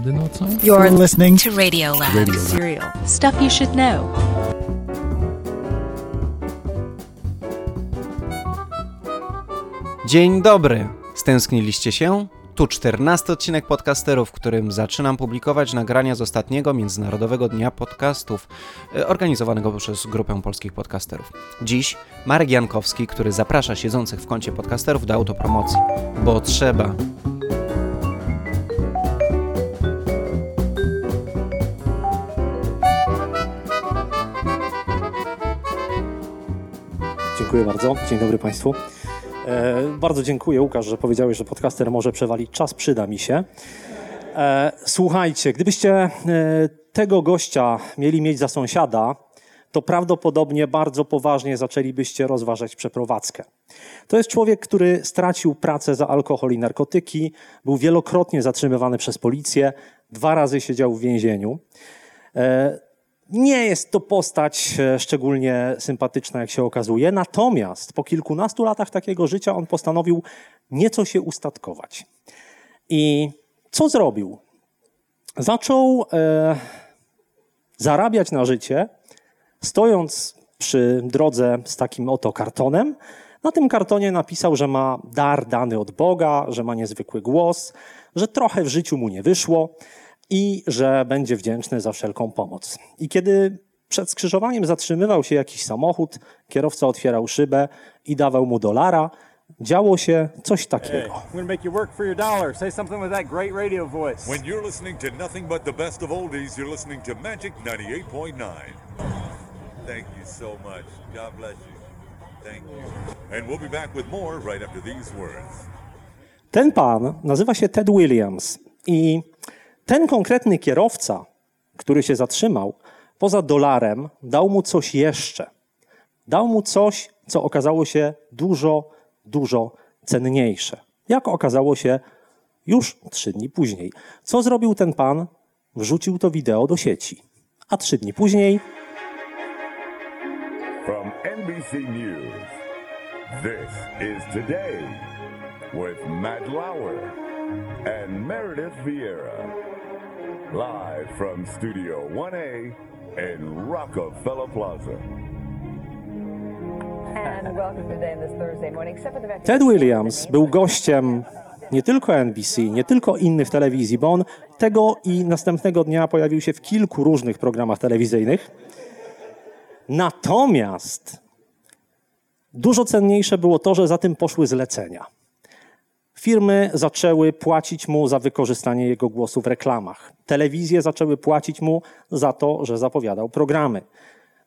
Kiedy nocą? You're listening to Radio Lab. Radio Lab. Serial. Stuff you should know. Dzień dobry! Stęskniliście się? Tu czternasty odcinek podcasterów, w którym zaczynam publikować nagrania z ostatniego Międzynarodowego Dnia Podcastów, e, organizowanego przez grupę polskich podcasterów. Dziś Marek Jankowski, który zaprasza siedzących w kącie podcasterów do autopromocji, bo trzeba. Dziękuję bardzo. Dzień dobry Państwu. E, bardzo dziękuję, Łukasz, że powiedziałeś, że podcaster może przewalić czas, przyda mi się. E, słuchajcie, gdybyście e, tego gościa mieli mieć za sąsiada, to prawdopodobnie bardzo poważnie zaczęlibyście rozważać przeprowadzkę. To jest człowiek, który stracił pracę za alkohol i narkotyki, był wielokrotnie zatrzymywany przez policję, dwa razy siedział w więzieniu. E, nie jest to postać e, szczególnie sympatyczna, jak się okazuje. Natomiast po kilkunastu latach takiego życia on postanowił nieco się ustatkować. I co zrobił? Zaczął e, zarabiać na życie, stojąc przy drodze z takim oto kartonem. Na tym kartonie napisał, że ma dar dany od Boga, że ma niezwykły głos, że trochę w życiu mu nie wyszło i że będzie wdzięczny za wszelką pomoc. I kiedy przed skrzyżowaniem zatrzymywał się jakiś samochód, kierowca otwierał szybę i dawał mu dolara, działo się coś takiego. I'm gonna make you work for your dollar. Say something with that great radio voice. When you're listening to nothing but the best of oldies, you're listening to Magic 98.9. Thank you so much. God bless you. Thank you. And we'll be back with more right after these words. Ten pan nazywa się Ted Williams i ten konkretny kierowca, który się zatrzymał, poza dolarem dał mu coś jeszcze. Dał mu coś, co okazało się dużo, dużo cenniejsze. Jak okazało się już trzy dni później. Co zrobił ten pan? Wrzucił to wideo do sieci. A trzy dni później From NBC News, this is Today with Matt Lauer and Meredith Vieira. Live from Studio 1A in Rockefeller Plaza. Ted Williams był gościem nie tylko NBC, nie tylko innych telewizji, bo on tego i następnego dnia pojawił się w kilku różnych programach telewizyjnych. Natomiast dużo cenniejsze było to, że za tym poszły zlecenia. Firmy zaczęły płacić mu za wykorzystanie jego głosu w reklamach. Telewizje zaczęły płacić mu za to, że zapowiadał programy.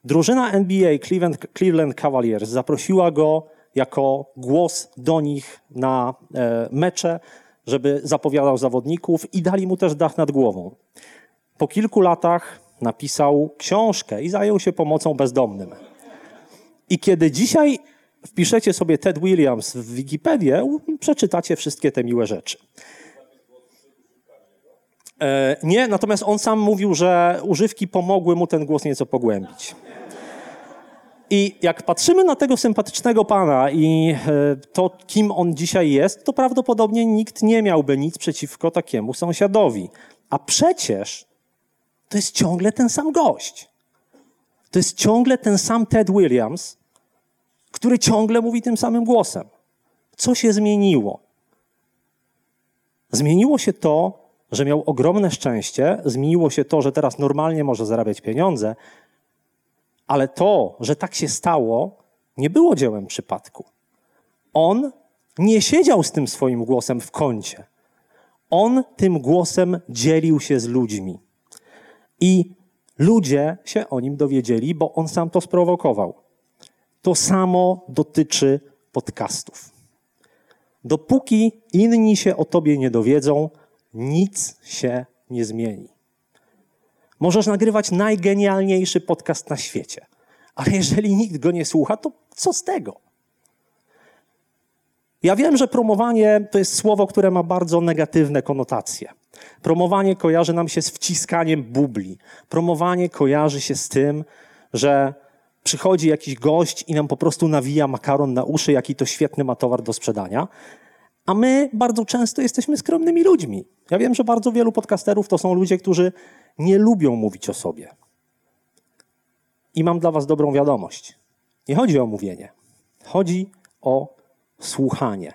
Drużyna NBA Cleveland, Cleveland Cavaliers zaprosiła go jako głos do nich na e, mecze, żeby zapowiadał zawodników i dali mu też dach nad głową. Po kilku latach napisał książkę i zajął się pomocą bezdomnym. I kiedy dzisiaj wpiszecie sobie Ted Williams w Wikipedię, przeczytacie wszystkie te miłe rzeczy. E, nie, natomiast on sam mówił, że używki pomogły mu ten głos nieco pogłębić. I jak patrzymy na tego sympatycznego pana i e, to, kim on dzisiaj jest, to prawdopodobnie nikt nie miałby nic przeciwko takiemu sąsiadowi. A przecież to jest ciągle ten sam gość. To jest ciągle ten sam Ted Williams, który ciągle mówi tym samym głosem. Co się zmieniło? Zmieniło się to, że miał ogromne szczęście, zmieniło się to, że teraz normalnie może zarabiać pieniądze, ale to, że tak się stało, nie było dziełem przypadku. On nie siedział z tym swoim głosem w kącie. On tym głosem dzielił się z ludźmi. I ludzie się o nim dowiedzieli, bo on sam to sprowokował. To samo dotyczy podcastów. Dopóki inni się o tobie nie dowiedzą, nic się nie zmieni. Możesz nagrywać najgenialniejszy podcast na świecie, ale jeżeli nikt go nie słucha, to co z tego? Ja wiem, że promowanie to jest słowo, które ma bardzo negatywne konotacje. Promowanie kojarzy nam się z wciskaniem bubli. Promowanie kojarzy się z tym, że przychodzi jakiś gość i nam po prostu nawija makaron na uszy, jaki to świetny ma towar do sprzedania. A my bardzo często jesteśmy skromnymi ludźmi. Ja wiem, że bardzo wielu podcasterów to są ludzie, którzy nie lubią mówić o sobie. I mam dla Was dobrą wiadomość. Nie chodzi o mówienie, chodzi o słuchanie.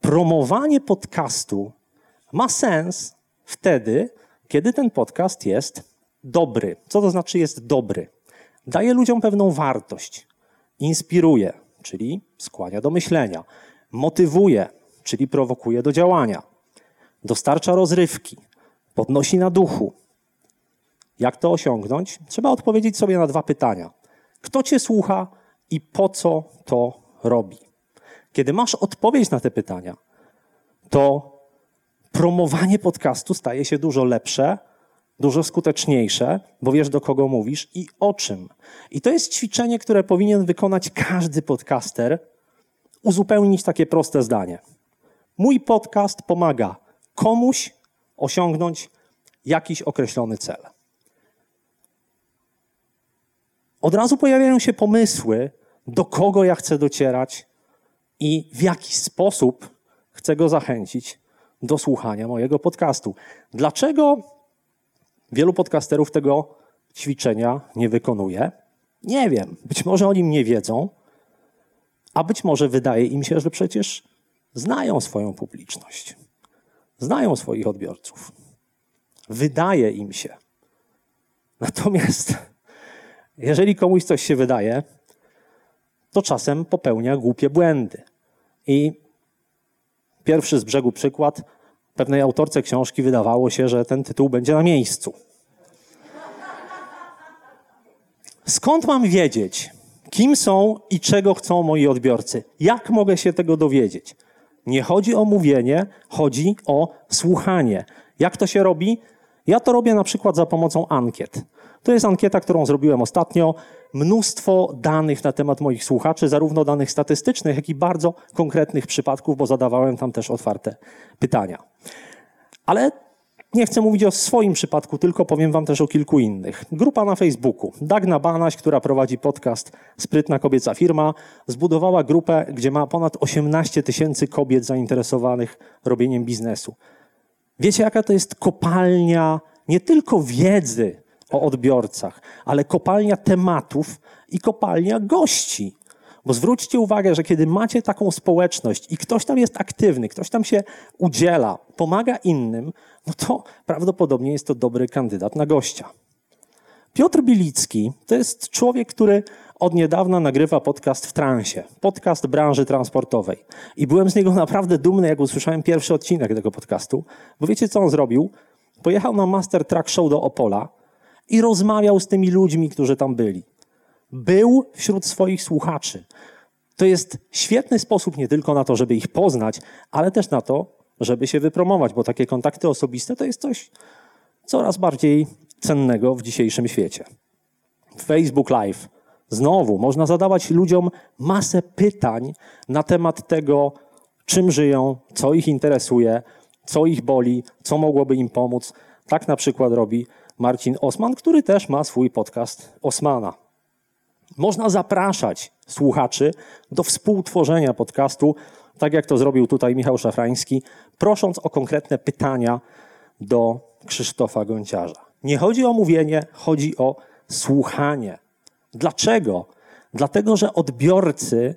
Promowanie podcastu ma sens wtedy, kiedy ten podcast jest dobry. Co to znaczy jest dobry? Daje ludziom pewną wartość, inspiruje, czyli skłania do myślenia, motywuje, czyli prowokuje do działania, dostarcza rozrywki, podnosi na duchu. Jak to osiągnąć? Trzeba odpowiedzieć sobie na dwa pytania. Kto cię słucha i po co to robi? Kiedy masz odpowiedź na te pytania, to promowanie podcastu staje się dużo lepsze, dużo skuteczniejsze, bo wiesz do kogo mówisz i o czym. I to jest ćwiczenie, które powinien wykonać każdy podcaster, uzupełnić takie proste zdanie. Mój podcast pomaga komuś osiągnąć jakiś określony cel. Od razu pojawiają się pomysły, do kogo ja chcę docierać i w jaki sposób chcę go zachęcić do słuchania mojego podcastu. Dlaczego wielu podcasterów tego ćwiczenia nie wykonuje? Nie wiem. Być może o nim nie wiedzą, a być może wydaje im się, że przecież znają swoją publiczność, znają swoich odbiorców. Wydaje im się. Natomiast jeżeli komuś coś się wydaje, to czasem popełnia głupie błędy. I pierwszy z brzegu przykład. Pewnej autorce książki wydawało się, że ten tytuł będzie na miejscu. Skąd mam wiedzieć, kim są i czego chcą moi odbiorcy? Jak mogę się tego dowiedzieć? Nie chodzi o mówienie, chodzi o słuchanie. Jak to się robi? Ja to robię na przykład za pomocą ankiet. To jest ankieta, którą zrobiłem ostatnio. Mnóstwo danych na temat moich słuchaczy, zarówno danych statystycznych, jak i bardzo konkretnych przypadków, bo zadawałem tam też otwarte pytania. Ale nie chcę mówić o swoim przypadku, tylko powiem wam też o kilku innych. Grupa na Facebooku. Dagna Banaś, która prowadzi podcast Sprytna Kobieca Firma, zbudowała grupę, gdzie ma ponad 18 tysięcy kobiet zainteresowanych robieniem biznesu. Wiecie, jaka to jest kopalnia nie tylko wiedzy o odbiorcach, ale kopalnia tematów i kopalnia gości. Bo zwróćcie uwagę, że kiedy macie taką społeczność i ktoś tam jest aktywny, ktoś tam się udziela, pomaga innym, no to prawdopodobnie jest to dobry kandydat na gościa. Piotr Bilicki to jest człowiek, który od niedawna nagrywa podcast w transie, podcast branży transportowej. I byłem z niego naprawdę dumny, jak usłyszałem pierwszy odcinek tego podcastu, bo wiecie, co on zrobił? Pojechał na Master Track Show do Opola i rozmawiał z tymi ludźmi, którzy tam byli. Był wśród swoich słuchaczy. To jest świetny sposób nie tylko na to, żeby ich poznać, ale też na to, żeby się wypromować, bo takie kontakty osobiste to jest coś coraz bardziej cennego w dzisiejszym świecie. Facebook Live. Znowu można zadawać ludziom masę pytań na temat tego, czym żyją, co ich interesuje, co ich boli, co mogłoby im pomóc. Tak na przykład robi Marcin Osman, który też ma swój podcast Osmana. Można zapraszać słuchaczy do współtworzenia podcastu, tak jak to zrobił tutaj Michał Szafrański, prosząc o konkretne pytania do Krzysztofa Gąciarza. Nie chodzi o mówienie, chodzi o słuchanie. Dlaczego? Dlatego, że odbiorcy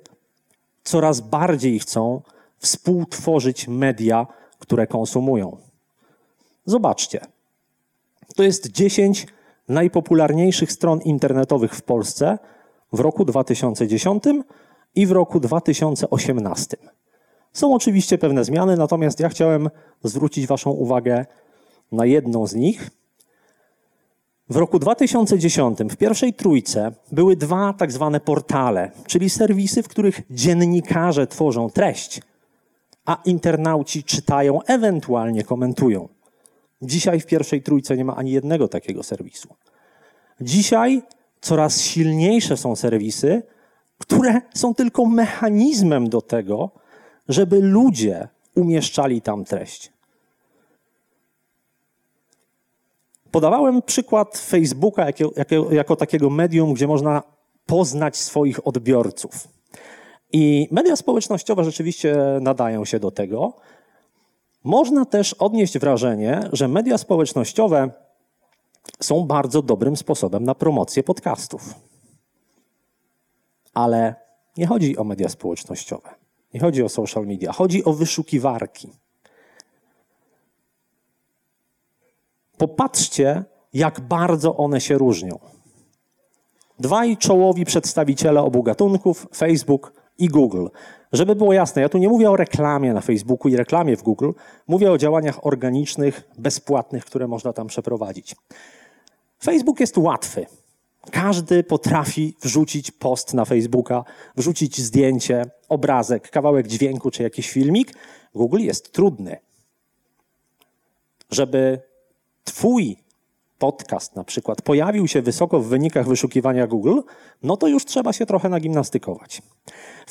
coraz bardziej chcą współtworzyć media, które konsumują. Zobaczcie. To jest 10 najpopularniejszych stron internetowych w Polsce w roku 2010 i w roku 2018. Są oczywiście pewne zmiany, natomiast ja chciałem zwrócić Waszą uwagę na jedną z nich. W roku 2010 w pierwszej trójce były dwa tak zwane portale, czyli serwisy, w których dziennikarze tworzą treść, a internauci czytają, ewentualnie komentują. Dzisiaj w pierwszej trójce nie ma ani jednego takiego serwisu. Dzisiaj coraz silniejsze są serwisy, które są tylko mechanizmem do tego, żeby ludzie umieszczali tam treść. Podawałem przykład Facebooka jako, jako, jako takiego medium, gdzie można poznać swoich odbiorców. I media społecznościowe rzeczywiście nadają się do tego. Można też odnieść wrażenie, że media społecznościowe są bardzo dobrym sposobem na promocję podcastów. Ale nie chodzi o media społecznościowe, nie chodzi o social media, chodzi o wyszukiwarki. Popatrzcie, jak bardzo one się różnią. Dwaj czołowi przedstawiciele obu gatunków, Facebook i Google. Żeby było jasne, ja tu nie mówię o reklamie na Facebooku i reklamie w Google, mówię o działaniach organicznych, bezpłatnych, które można tam przeprowadzić. Facebook jest łatwy. Każdy potrafi wrzucić post na Facebooka, wrzucić zdjęcie, obrazek, kawałek dźwięku czy jakiś filmik. Google jest trudny. Żeby Twój podcast na przykład pojawił się wysoko w wynikach wyszukiwania Google, no to już trzeba się trochę nagimnastykować.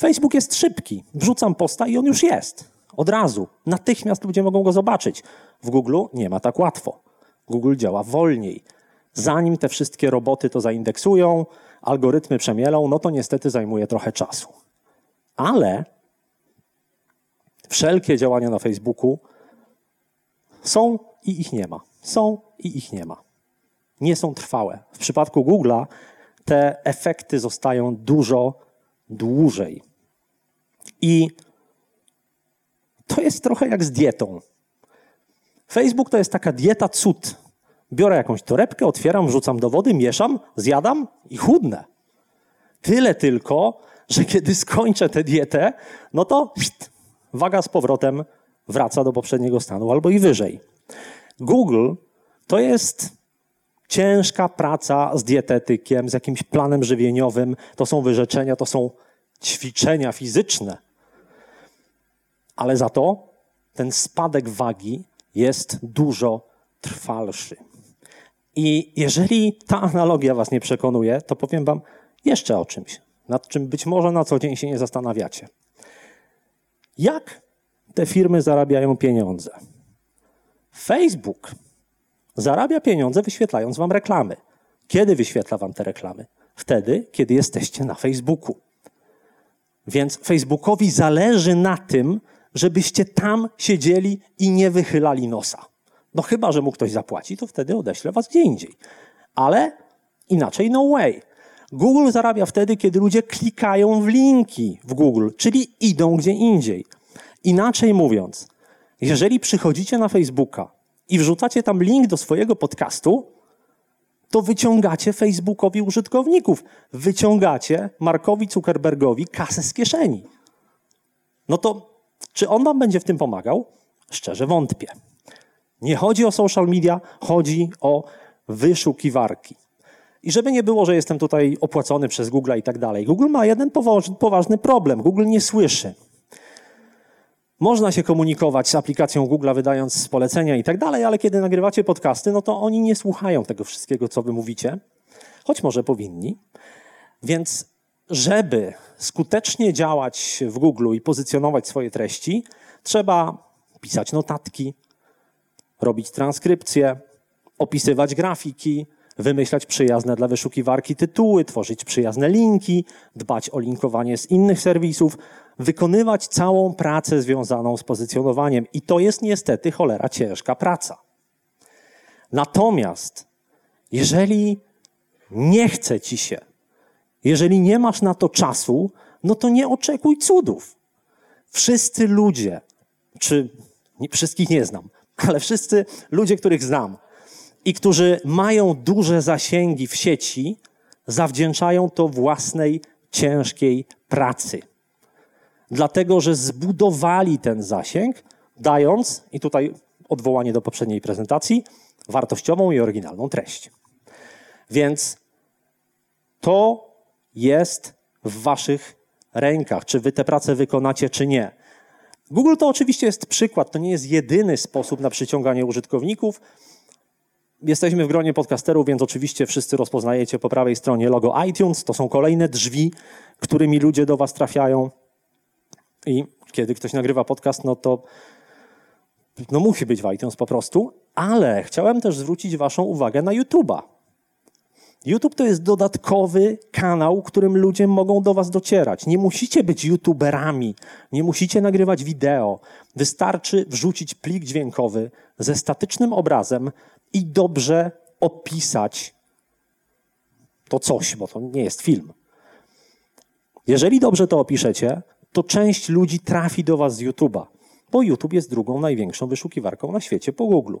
Facebook jest szybki. Wrzucam posta i on już jest. Od razu. Natychmiast ludzie mogą go zobaczyć. W Google nie ma tak łatwo. Google działa wolniej. Zanim te wszystkie roboty to zaindeksują, algorytmy przemielą, no to niestety zajmuje trochę czasu. Ale wszelkie działania na Facebooku są i ich nie ma. Są i ich nie ma. Nie są trwałe. W przypadku Google'a te efekty zostają dużo dłużej. I to jest trochę jak z dietą. Facebook to jest taka dieta cud. Biorę jakąś torebkę, otwieram, wrzucam do wody, mieszam, zjadam i chudnę. Tyle tylko, że kiedy skończę tę dietę, no to waga z powrotem wraca do poprzedniego stanu albo i wyżej. Google to jest ciężka praca z dietetykiem, z jakimś planem żywieniowym. To są wyrzeczenia, to są ćwiczenia fizyczne. Ale za to ten spadek wagi jest dużo trwalszy. I jeżeli ta analogia Was nie przekonuje, to powiem Wam jeszcze o czymś, nad czym być może na co dzień się nie zastanawiacie. Jak te firmy zarabiają pieniądze? Facebook zarabia pieniądze wyświetlając wam reklamy. Kiedy wyświetla wam te reklamy? Wtedy, kiedy jesteście na Facebooku. Więc Facebookowi zależy na tym, żebyście tam siedzieli i nie wychylali nosa. No chyba, że mu ktoś zapłaci, to wtedy odeślę was gdzie indziej. Ale inaczej no way. Google zarabia wtedy, kiedy ludzie klikają w linki w Google, czyli idą gdzie indziej. Inaczej mówiąc, jeżeli przychodzicie na Facebooka i wrzucacie tam link do swojego podcastu, to wyciągacie Facebookowi użytkowników. Wyciągacie Markowi Zuckerbergowi kasę z kieszeni. No to czy on wam będzie w tym pomagał? Szczerze wątpię. Nie chodzi o social media, chodzi o wyszukiwarki. I żeby nie było, że jestem tutaj opłacony przez Google i tak dalej. Google ma jeden poważny problem. Google nie słyszy. Można się komunikować z aplikacją Google, wydając polecenia i tak dalej, ale kiedy nagrywacie podcasty, no to oni nie słuchają tego wszystkiego, co wy mówicie, choć może powinni. Więc żeby skutecznie działać w Google i pozycjonować swoje treści, trzeba pisać notatki, robić transkrypcje, opisywać grafiki, wymyślać przyjazne dla wyszukiwarki tytuły, tworzyć przyjazne linki, dbać o linkowanie z innych serwisów, wykonywać całą pracę związaną z pozycjonowaniem. I to jest niestety cholera ciężka praca. Natomiast jeżeli nie chce ci się, jeżeli nie masz na to czasu, no to nie oczekuj cudów. Wszyscy ludzie, czy nie, wszystkich nie znam, ale wszyscy ludzie, których znam i którzy mają duże zasięgi w sieci, zawdzięczają to własnej ciężkiej pracy dlatego że zbudowali ten zasięg, dając, i tutaj odwołanie do poprzedniej prezentacji, wartościową i oryginalną treść. Więc to jest w Waszych rękach, czy Wy tę pracę wykonacie, czy nie. Google to oczywiście jest przykład, to nie jest jedyny sposób na przyciąganie użytkowników. Jesteśmy w gronie podcasterów, więc oczywiście wszyscy rozpoznajecie po prawej stronie logo iTunes. To są kolejne drzwi, którymi ludzie do Was trafiają. I kiedy ktoś nagrywa podcast, no to no musi być w iTunes po prostu, ale chciałem też zwrócić Waszą uwagę na YouTube'a. YouTube to jest dodatkowy kanał, którym ludzie mogą do Was docierać. Nie musicie być YouTuberami, nie musicie nagrywać wideo. Wystarczy wrzucić plik dźwiękowy ze statycznym obrazem i dobrze opisać to coś, bo to nie jest film. Jeżeli dobrze to opiszecie, to część ludzi trafi do Was z YouTube'a, bo YouTube jest drugą największą wyszukiwarką na świecie po Google.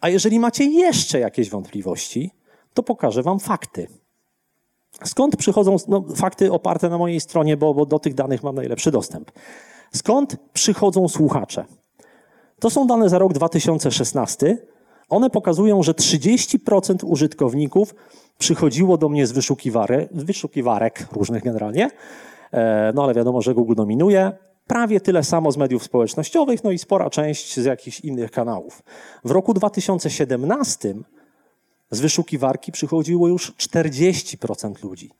A jeżeli macie jeszcze jakieś wątpliwości, to pokażę Wam fakty. Skąd przychodzą no, fakty oparte na mojej stronie, bo, bo do tych danych mam najlepszy dostęp? Skąd przychodzą słuchacze? To są dane za rok 2016. One pokazują, że 30% użytkowników przychodziło do mnie z wyszukiwarek, wyszukiwarek różnych generalnie, no ale wiadomo, że Google dominuje. Prawie tyle samo z mediów społecznościowych, no i spora część z jakichś innych kanałów. W roku 2017 z wyszukiwarki przychodziło już 40% ludzi.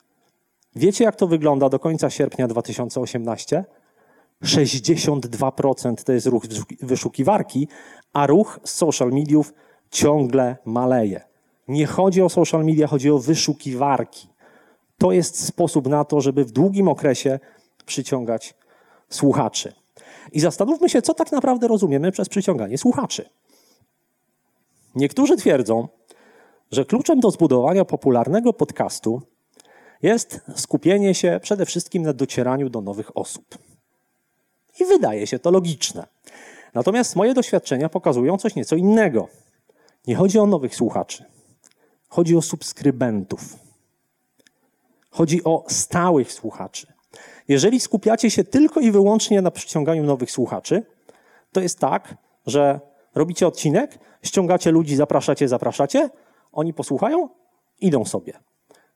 Wiecie, jak to wygląda do końca sierpnia 2018? 62% to jest ruch wyszukiwarki, a ruch z social mediów ciągle maleje. Nie chodzi o social media, chodzi o wyszukiwarki. To jest sposób na to, żeby w długim okresie przyciągać słuchaczy. I zastanówmy się, co tak naprawdę rozumiemy przez przyciąganie słuchaczy. Niektórzy twierdzą, że kluczem do zbudowania popularnego podcastu jest skupienie się przede wszystkim na docieraniu do nowych osób. I wydaje się to logiczne. Natomiast moje doświadczenia pokazują coś nieco innego. Nie chodzi o nowych słuchaczy. Chodzi o subskrybentów. Chodzi o stałych słuchaczy. Jeżeli skupiacie się tylko i wyłącznie na przyciąganiu nowych słuchaczy, to jest tak, że robicie odcinek, ściągacie ludzi, zapraszacie, zapraszacie, oni posłuchają, idą sobie.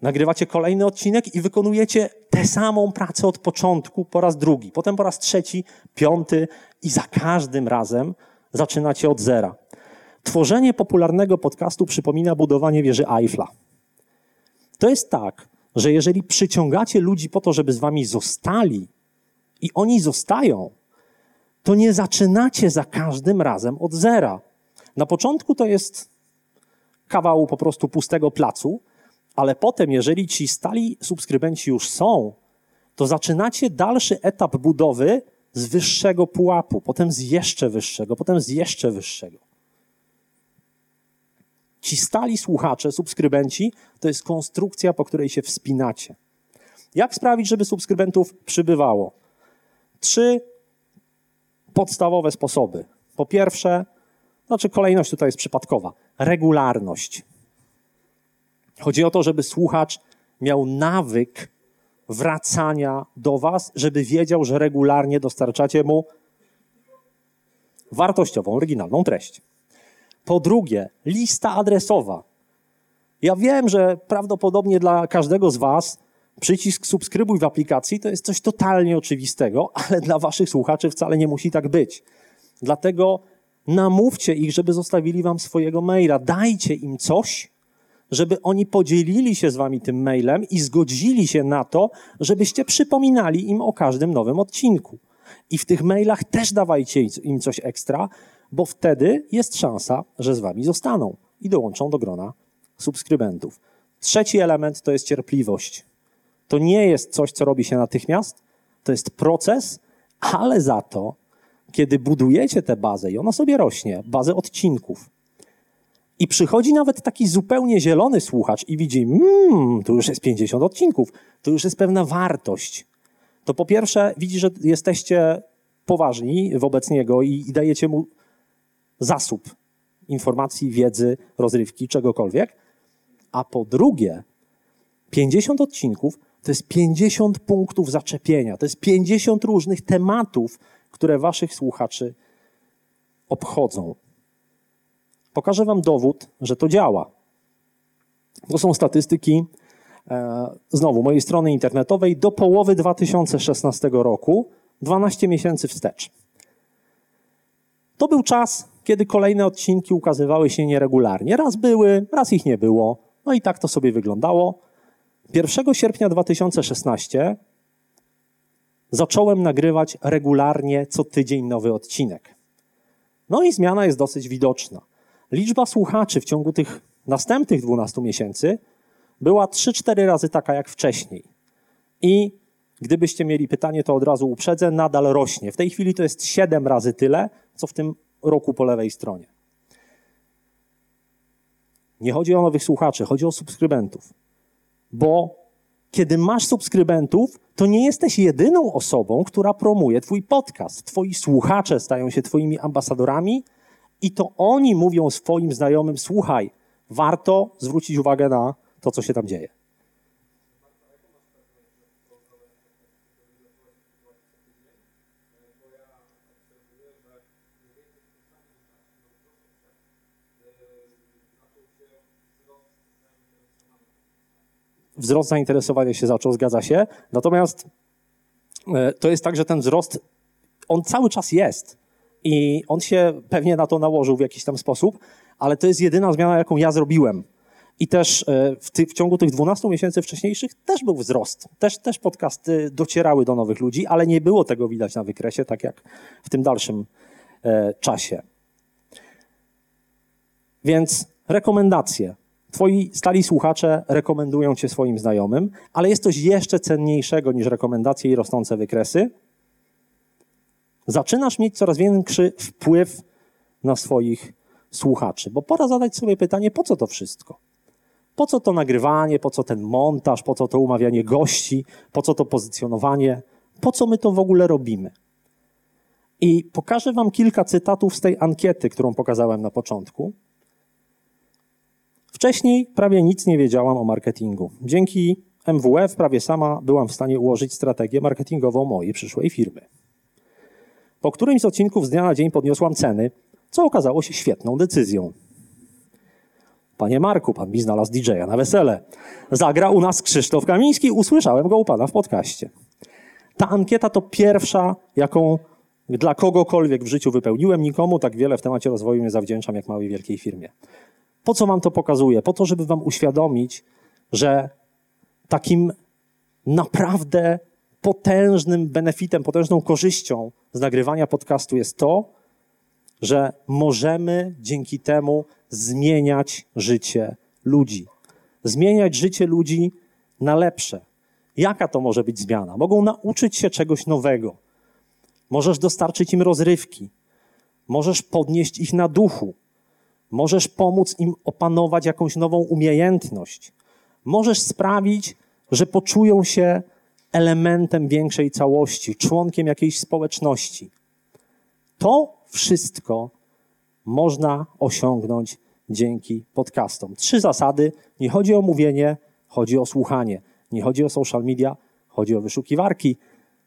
Nagrywacie kolejny odcinek i wykonujecie tę samą pracę od początku po raz drugi, potem po raz trzeci, piąty i za każdym razem zaczynacie od zera. Tworzenie popularnego podcastu przypomina budowanie wieży Eiffla. To jest tak, że jeżeli przyciągacie ludzi po to, żeby z wami zostali i oni zostają, to nie zaczynacie za każdym razem od zera. Na początku to jest kawał po prostu pustego placu, ale potem, jeżeli ci stali subskrybenci już są, to zaczynacie dalszy etap budowy z wyższego pułapu, potem z jeszcze wyższego, potem z jeszcze wyższego. Ci stali słuchacze, subskrybenci, to jest konstrukcja, po której się wspinacie. Jak sprawić, żeby subskrybentów przybywało? Trzy podstawowe sposoby. Po pierwsze, znaczy kolejność tutaj jest przypadkowa, regularność. Chodzi o to, żeby słuchacz miał nawyk wracania do Was, żeby wiedział, że regularnie dostarczacie mu wartościową, oryginalną treść. Po drugie, lista adresowa. Ja wiem, że prawdopodobnie dla każdego z Was przycisk subskrybuj w aplikacji to jest coś totalnie oczywistego, ale dla Waszych słuchaczy wcale nie musi tak być. Dlatego namówcie ich, żeby zostawili Wam swojego maila. Dajcie im coś, żeby oni podzielili się z Wami tym mailem i zgodzili się na to, żebyście przypominali im o każdym nowym odcinku. I w tych mailach też dawajcie im coś ekstra, bo wtedy jest szansa, że z wami zostaną i dołączą do grona subskrybentów. Trzeci element to jest cierpliwość. To nie jest coś, co robi się natychmiast, to jest proces, ale za to, kiedy budujecie tę bazę i ona sobie rośnie, bazę odcinków, i przychodzi nawet taki zupełnie zielony słuchacz i widzi, mmm, tu już jest 50 odcinków, tu już jest pewna wartość. To po pierwsze widzi, że jesteście poważni wobec niego i, i dajecie mu zasób informacji, wiedzy, rozrywki, czegokolwiek. A po drugie, 50 odcinków to jest 50 punktów zaczepienia, to jest 50 różnych tematów, które waszych słuchaczy obchodzą. Pokażę wam dowód, że to działa. To są statystyki e, znowu mojej strony internetowej do połowy 2016 roku, 12 miesięcy wstecz. To był czas, kiedy kolejne odcinki ukazywały się nieregularnie. Raz były, raz ich nie było. No i tak to sobie wyglądało. 1 sierpnia 2016 zacząłem nagrywać regularnie co tydzień nowy odcinek. No i zmiana jest dosyć widoczna. Liczba słuchaczy w ciągu tych następnych 12 miesięcy była 3-4 razy taka jak wcześniej. I gdybyście mieli pytanie, to od razu uprzedzę, nadal rośnie. W tej chwili to jest 7 razy tyle, co w tym roku po lewej stronie. Nie chodzi o nowych słuchaczy, chodzi o subskrybentów. Bo kiedy masz subskrybentów, to nie jesteś jedyną osobą, która promuje Twój podcast. Twoi słuchacze stają się Twoimi ambasadorami i to oni mówią swoim znajomym: Słuchaj, warto zwrócić uwagę na to, co się tam dzieje. Wzrost zainteresowania się zaczął, zgadza się. Natomiast e, to jest tak, że ten wzrost, on cały czas jest. I on się pewnie na to nałożył w jakiś tam sposób, ale to jest jedyna zmiana, jaką ja zrobiłem. I też e, w, ty, w ciągu tych 12 miesięcy wcześniejszych też był wzrost. Też, też podcasty docierały do nowych ludzi, ale nie było tego widać na wykresie, tak jak w tym dalszym e, czasie. Więc rekomendacje. Twoi stali słuchacze rekomendują cię swoim znajomym, ale jest coś jeszcze cenniejszego niż rekomendacje i rosnące wykresy. Zaczynasz mieć coraz większy wpływ na swoich słuchaczy, bo pora zadać sobie pytanie, po co to wszystko? Po co to nagrywanie, po co ten montaż, po co to umawianie gości, po co to pozycjonowanie, po co my to w ogóle robimy? I pokażę Wam kilka cytatów z tej ankiety, którą pokazałem na początku. Wcześniej prawie nic nie wiedziałam o marketingu. Dzięki MWF prawie sama byłam w stanie ułożyć strategię marketingową mojej przyszłej firmy. Po którymś z odcinków z dnia na dzień podniosłam ceny, co okazało się świetną decyzją. Panie Marku, pan mi znalazł DJ-a na wesele. Zagra u nas Krzysztof Kamiński, usłyszałem go u pana w podcaście. Ta ankieta to pierwsza, jaką dla kogokolwiek w życiu wypełniłem. Nikomu tak wiele w temacie rozwoju nie zawdzięczam jak małej wielkiej firmie. Po co wam to pokazuję? Po to, żeby wam uświadomić, że takim naprawdę potężnym benefitem, potężną korzyścią z nagrywania podcastu jest to, że możemy dzięki temu zmieniać życie ludzi. Zmieniać życie ludzi na lepsze. Jaka to może być zmiana? Mogą nauczyć się czegoś nowego. Możesz dostarczyć im rozrywki. Możesz podnieść ich na duchu. Możesz pomóc im opanować jakąś nową umiejętność. Możesz sprawić, że poczują się elementem większej całości, członkiem jakiejś społeczności. To wszystko można osiągnąć dzięki podcastom. Trzy zasady. Nie chodzi o mówienie, chodzi o słuchanie. Nie chodzi o social media, chodzi o wyszukiwarki.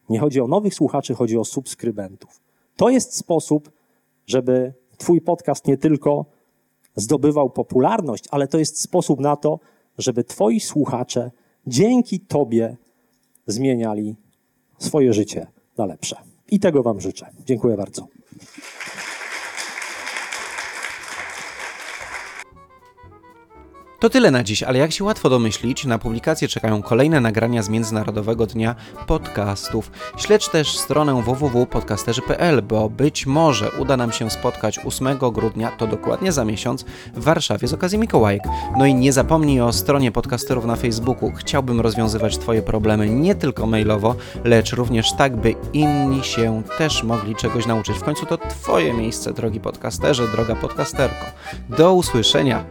Nie chodzi o nowych słuchaczy, chodzi o subskrybentów. To jest sposób, żeby Twój podcast nie tylko zdobywał popularność, ale to jest sposób na to, żeby Twoi słuchacze dzięki Tobie zmieniali swoje życie na lepsze. I tego Wam życzę. Dziękuję bardzo. To tyle na dziś, ale jak się łatwo domyślić, na publikację czekają kolejne nagrania z Międzynarodowego Dnia Podcastów. Śledź też stronę www.podcasterzy.pl, bo być może uda nam się spotkać 8 grudnia, to dokładnie za miesiąc, w Warszawie z okazji Mikołajek. No i nie zapomnij o stronie podcasterów na Facebooku. Chciałbym rozwiązywać Twoje problemy nie tylko mailowo, lecz również tak, by inni się też mogli czegoś nauczyć. W końcu to Twoje miejsce, drogi podcasterze, droga podcasterko. Do usłyszenia!